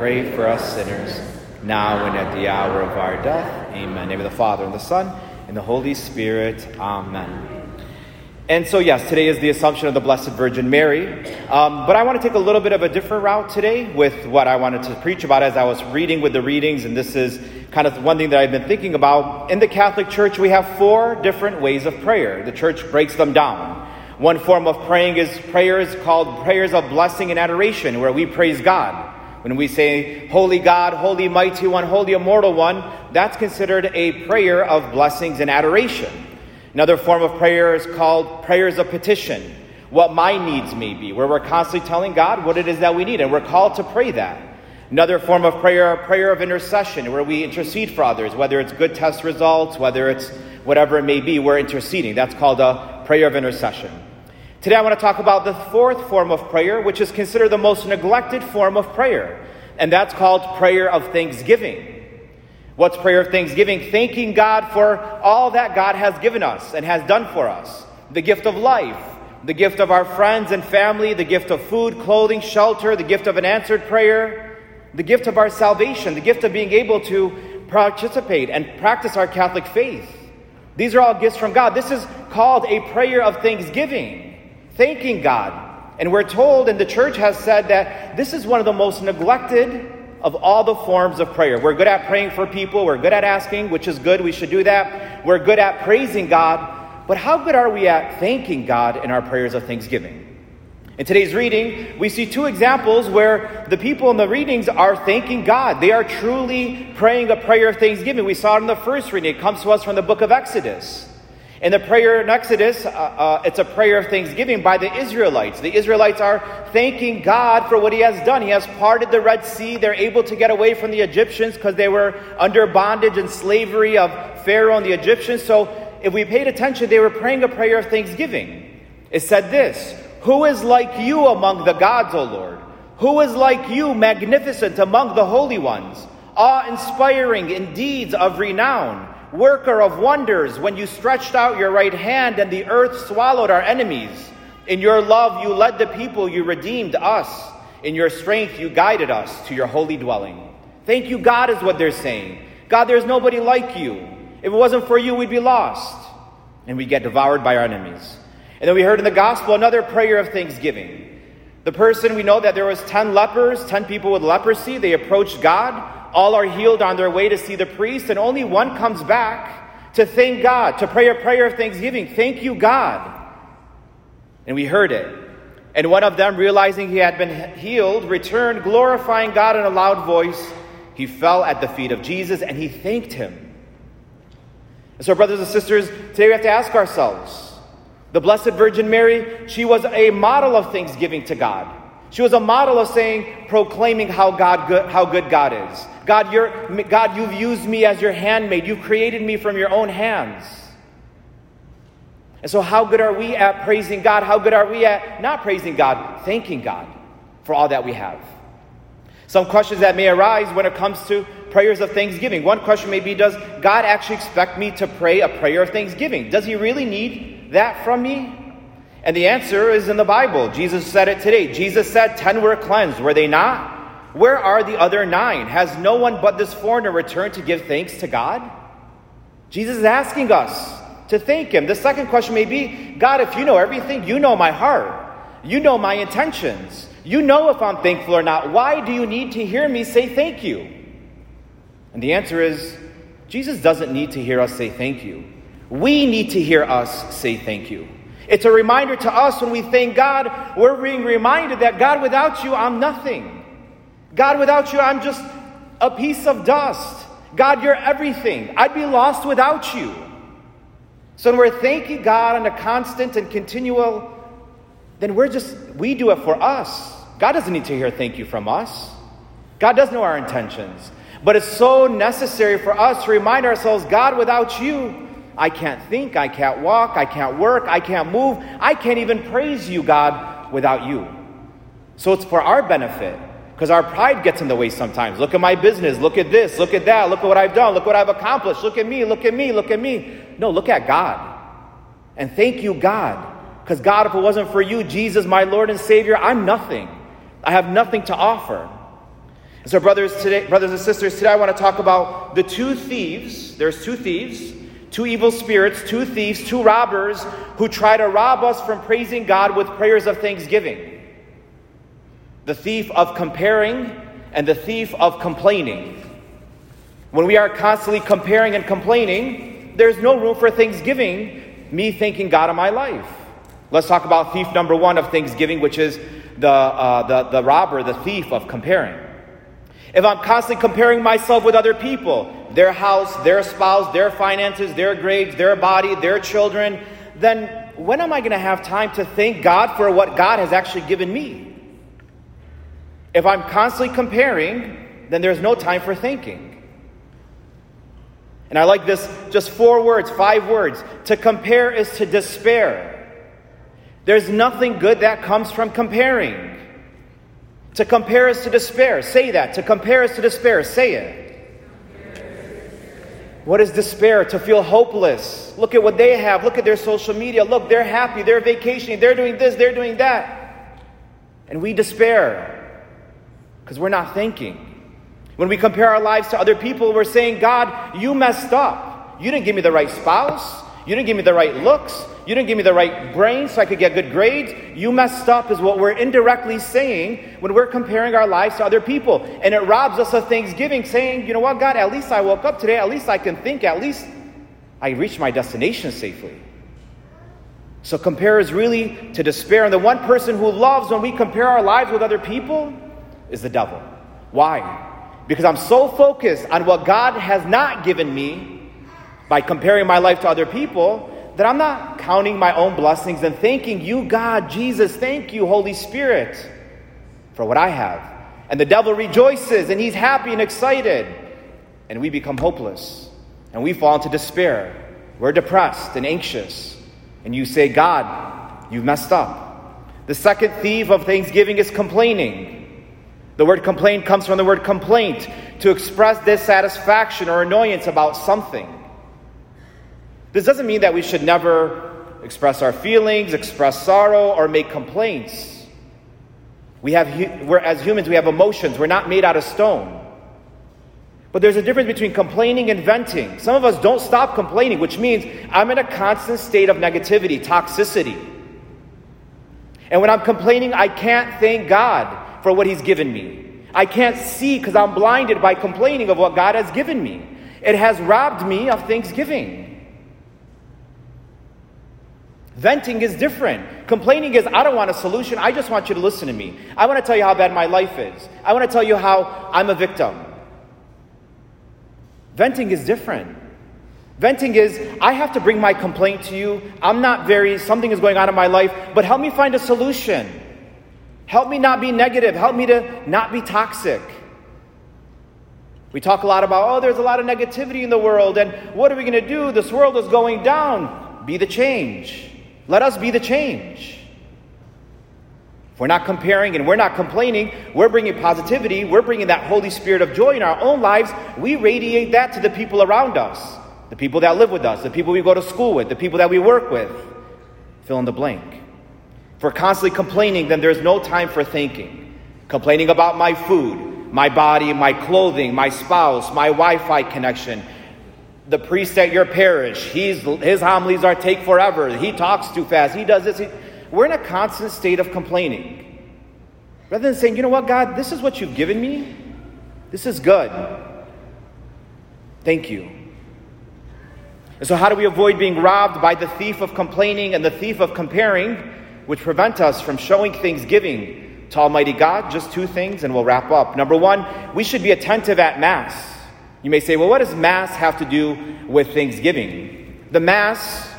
pray for us sinners, now and at the hour of our death. Amen. Name of the Father, and the Son, and the Holy Spirit. Amen. And so, yes, today is the Assumption of the Blessed Virgin Mary. Um, but I want to take a little bit of a different route today with what I wanted to preach about as I was reading with the readings. And this is kind of one thing that I've been thinking about. In the Catholic Church, we have four different ways of prayer. The Church breaks them down. One form of praying is prayers called prayers of blessing and adoration, where we praise God. When we say, Holy God, Holy Mighty One, Holy Immortal One, that's considered a prayer of blessings and adoration. Another form of prayer is called prayers of petition, what my needs may be, where we're constantly telling God what it is that we need, and we're called to pray that. Another form of prayer, prayer of intercession, where we intercede for others, whether it's good test results, whether it's whatever it may be, we're interceding. That's called a prayer of intercession. Today I want to talk about the fourth form of prayer, which is considered the most neglected form of prayer, and that's called prayer of thanksgiving. What's prayer of thanksgiving? Thanking God for all that God has given us and has done for us the gift of life, the gift of our friends and family, the gift of food, clothing, shelter, the gift of an answered prayer, the gift of our salvation, the gift of being able to participate and practice our Catholic faith. These are all gifts from God. This is called a prayer of thanksgiving thanking God. And we're told, and the church has said that this is one of the most neglected of all the forms of prayer. We're good at praying for people, we're good at asking, which is good, we should do that. We're good at praising God, but how good are we at thanking God in our prayers of thanksgiving? In today's reading, we see two examples where the people in the readings are thanking God. They are truly praying a prayer of thanksgiving. We saw it in the first reading. It comes to us from the book of Exodus. In the prayer in Exodus, uh, uh, it's a prayer of thanksgiving by the Israelites. The Israelites are thanking God for what He has done. He has parted the Red Sea. They're able to get away from the Egyptians because they were under bondage and slavery of Pharaoh and the Egyptians. So, if we paid attention, they were praying a prayer of thanksgiving. It said this Who is like you among the gods, O Lord? Who is like you, magnificent among the holy ones, awe inspiring in deeds of renown? Worker of wonders, when you stretched out your right hand and the earth swallowed our enemies. In your love, you led the people, you redeemed us. In your strength, you guided us to your holy dwelling. Thank you, God, is what they're saying. God, there's nobody like you. If it wasn't for you, we'd be lost. And we'd get devoured by our enemies. And then we heard in the gospel another prayer of thanksgiving. The person, we know that there was 10 lepers, 10 people with leprosy. They approached God. All are healed on their way to see the priest, and only one comes back to thank God, to pray a prayer of thanksgiving. Thank you, God. And we heard it. And one of them, realizing he had been healed, returned, glorifying God in a loud voice. He fell at the feet of Jesus and he thanked him. And so, brothers and sisters, today we have to ask ourselves the Blessed Virgin Mary, she was a model of thanksgiving to God. She was a model of saying, proclaiming how God good, how good God is. God, you're, God, you've used me as your handmaid. You've created me from your own hands. And so, how good are we at praising God? How good are we at not praising God, thanking God for all that we have? Some questions that may arise when it comes to prayers of thanksgiving. One question may be Does God actually expect me to pray a prayer of thanksgiving? Does He really need that from me? And the answer is in the Bible. Jesus said it today. Jesus said, Ten were cleansed. Were they not? Where are the other nine? Has no one but this foreigner returned to give thanks to God? Jesus is asking us to thank Him. The second question may be God, if you know everything, you know my heart, you know my intentions, you know if I'm thankful or not. Why do you need to hear me say thank you? And the answer is Jesus doesn't need to hear us say thank you. We need to hear us say thank you. It's a reminder to us when we thank God, we're being reminded that God, without you, I'm nothing. God, without you, I'm just a piece of dust. God, you're everything. I'd be lost without you. So when we're thanking God on a constant and continual, then we're just, we do it for us. God doesn't need to hear thank you from us. God does know our intentions. But it's so necessary for us to remind ourselves God, without you, I can't think, I can't walk, I can't work, I can't move, I can't even praise you, God, without you. So it's for our benefit because our pride gets in the way sometimes. Look at my business, look at this, look at that, look at what I've done, look what I've accomplished, look at me, look at me, look at me. No, look at God. And thank you, God. Because God, if it wasn't for you, Jesus, my Lord and Savior, I'm nothing. I have nothing to offer. So, brothers, today, brothers and sisters, today I want to talk about the two thieves. There's two thieves, two evil spirits, two thieves, two robbers who try to rob us from praising God with prayers of thanksgiving. The thief of comparing and the thief of complaining. When we are constantly comparing and complaining, there's no room for thanksgiving, me thanking God in my life. Let's talk about thief number one of thanksgiving, which is the, uh, the, the robber, the thief of comparing. If I'm constantly comparing myself with other people, their house, their spouse, their finances, their grades, their body, their children, then when am I going to have time to thank God for what God has actually given me? If I'm constantly comparing, then there's no time for thinking. And I like this just four words, five words. To compare is to despair. There's nothing good that comes from comparing. To compare is to despair. Say that. To compare is to despair. Say it. What is despair? To feel hopeless. Look at what they have. Look at their social media. Look, they're happy. They're vacationing. They're doing this. They're doing that. And we despair because we're not thinking. When we compare our lives to other people, we're saying, God, you messed up. You didn't give me the right spouse. You didn't give me the right looks. You didn't give me the right brain so I could get good grades. You messed up, is what we're indirectly saying when we're comparing our lives to other people. And it robs us of thanksgiving, saying, you know what, God, at least I woke up today. At least I can think. At least I reached my destination safely. So compare is really to despair. And the one person who loves when we compare our lives with other people is the devil. Why? Because I'm so focused on what God has not given me by comparing my life to other people that I'm not counting my own blessings and thanking you, God, Jesus, thank you, Holy Spirit, for what I have. And the devil rejoices and he's happy and excited. And we become hopeless and we fall into despair. We're depressed and anxious. And you say, God, you've messed up. The second thief of thanksgiving is complaining. The word complain comes from the word complaint, to express dissatisfaction or annoyance about something. This doesn't mean that we should never express our feelings, express sorrow, or make complaints. We have, we're, as humans, we have emotions. We're not made out of stone. But there's a difference between complaining and venting. Some of us don't stop complaining, which means I'm in a constant state of negativity, toxicity. And when I'm complaining, I can't thank God for what He's given me. I can't see because I'm blinded by complaining of what God has given me. It has robbed me of thanksgiving. Venting is different. Complaining is, I don't want a solution. I just want you to listen to me. I want to tell you how bad my life is. I want to tell you how I'm a victim. Venting is different. Venting is, I have to bring my complaint to you. I'm not very, something is going on in my life, but help me find a solution. Help me not be negative. Help me to not be toxic. We talk a lot about, oh, there's a lot of negativity in the world, and what are we going to do? This world is going down. Be the change. Let us be the change. If we're not comparing and we're not complaining, we're bringing positivity, we're bringing that Holy Spirit of joy in our own lives. We radiate that to the people around us, the people that live with us, the people we go to school with, the people that we work with. Fill in the blank. We're constantly complaining, then there's no time for thinking. Complaining about my food, my body, my clothing, my spouse, my Wi Fi connection, the priest at your parish, he's, his homilies are take forever. He talks too fast. He does this. He, we're in a constant state of complaining. Rather than saying, you know what, God, this is what you've given me. This is good. Thank you. And so, how do we avoid being robbed by the thief of complaining and the thief of comparing, which prevent us from showing thanksgiving to Almighty God? Just two things, and we'll wrap up. Number one, we should be attentive at Mass. You may say, well, what does Mass have to do with Thanksgiving? The Mass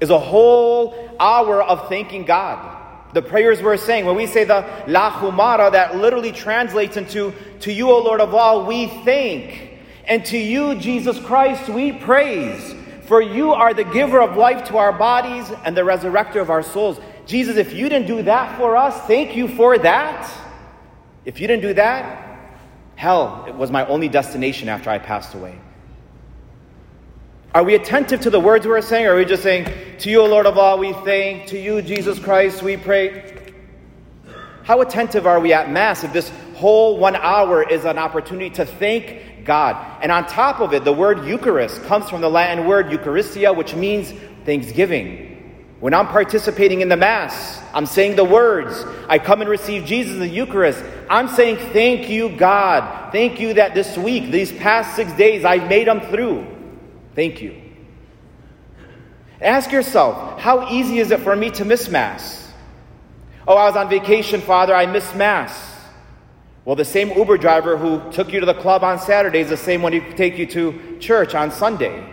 is a whole hour of thanking God. The prayers we're saying, when we say the Lakhu Mara, that literally translates into, To you, O Lord of all, we thank. And to you, Jesus Christ, we praise. For you are the giver of life to our bodies and the resurrector of our souls. Jesus, if you didn't do that for us, thank you for that. If you didn't do that, Hell it was my only destination after I passed away. Are we attentive to the words we're saying, or are we just saying, To you, Lord of all, we thank, to you, Jesus Christ, we pray? How attentive are we at Mass if this whole one hour is an opportunity to thank God. And on top of it, the word Eucharist comes from the Latin word Eucharistia, which means thanksgiving. When I'm participating in the Mass, I'm saying the words. I come and receive Jesus in the Eucharist. I'm saying, Thank you, God. Thank you that this week, these past six days, I've made them through. Thank you. Ask yourself, how easy is it for me to miss Mass? Oh, I was on vacation, Father, I missed Mass. Well, the same Uber driver who took you to the club on Saturday is the same one who take you to church on Sunday.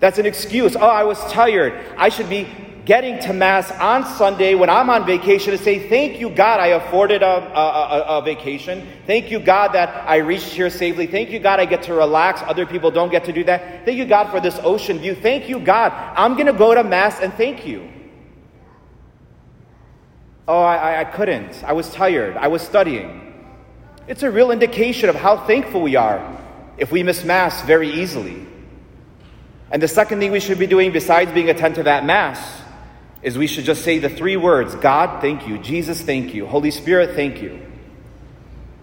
That's an excuse. Oh, I was tired. I should be getting to Mass on Sunday when I'm on vacation to say, Thank you, God, I afforded a, a, a, a, vacation. Thank you, God, that I reached here safely. Thank you, God, I get to relax. Other people don't get to do that. Thank you, God, for this ocean view. Thank you, God. I'm going to go to Mass and thank you. Oh, I, I couldn't. I was tired. I was studying. It's a real indication of how thankful we are if we miss Mass very easily. And the second thing we should be doing, besides being attentive at Mass, is we should just say the three words God, thank you. Jesus, thank you. Holy Spirit, thank you.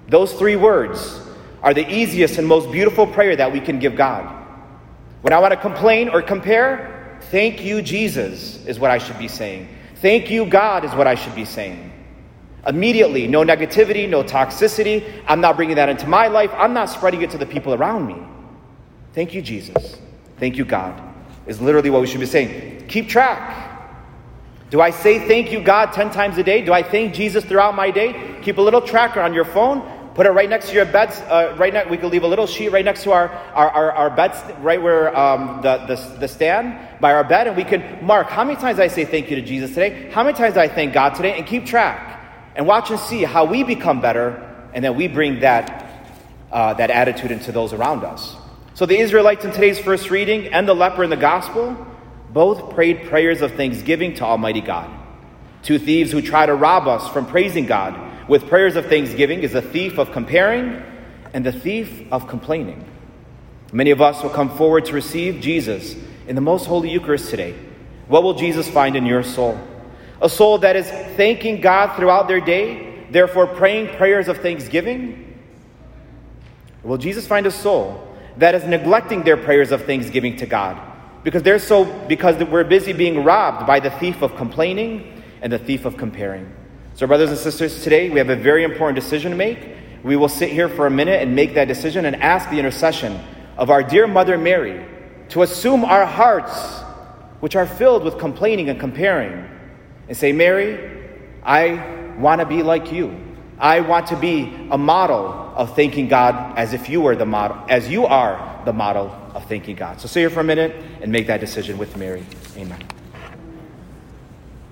Those three words are the easiest and most beautiful prayer that we can give God. When I want to complain or compare, thank you, Jesus, is what I should be saying. Thank you, God, is what I should be saying. Immediately, no negativity, no toxicity. I'm not bringing that into my life. I'm not spreading it to the people around me. Thank you, Jesus. Thank you, God, is literally what we should be saying. Keep track. Do I say thank you, God, 10 times a day? Do I thank Jesus throughout my day? Keep a little tracker on your phone. Put it right next to your bed. Uh, right next, we could leave a little sheet right next to our, our, our, our beds, right where um, the, the, the stand by our bed, and we can mark how many times I say thank you to Jesus today, how many times I thank God today, and keep track. And watch and see how we become better, and then we bring that, uh, that attitude into those around us. So the Israelites in today's first reading and the leper in the gospel both prayed prayers of thanksgiving to Almighty God. Two thieves who try to rob us from praising God with prayers of thanksgiving is the thief of comparing and the thief of complaining. Many of us will come forward to receive Jesus in the most holy Eucharist today. What will Jesus find in your soul? A soul that is thanking God throughout their day, therefore praying prayers of thanksgiving? Will Jesus find a soul that is neglecting their prayers of thanksgiving to God because they're so because we're busy being robbed by the thief of complaining and the thief of comparing. So brothers and sisters, today we have a very important decision to make. We will sit here for a minute and make that decision and ask the intercession of our dear mother Mary to assume our hearts which are filled with complaining and comparing and say, "Mary, I want to be like you. I want to be a model of thanking God as if you were the model, as you are the model of thanking God. So stay here for a minute and make that decision with Mary. Amen.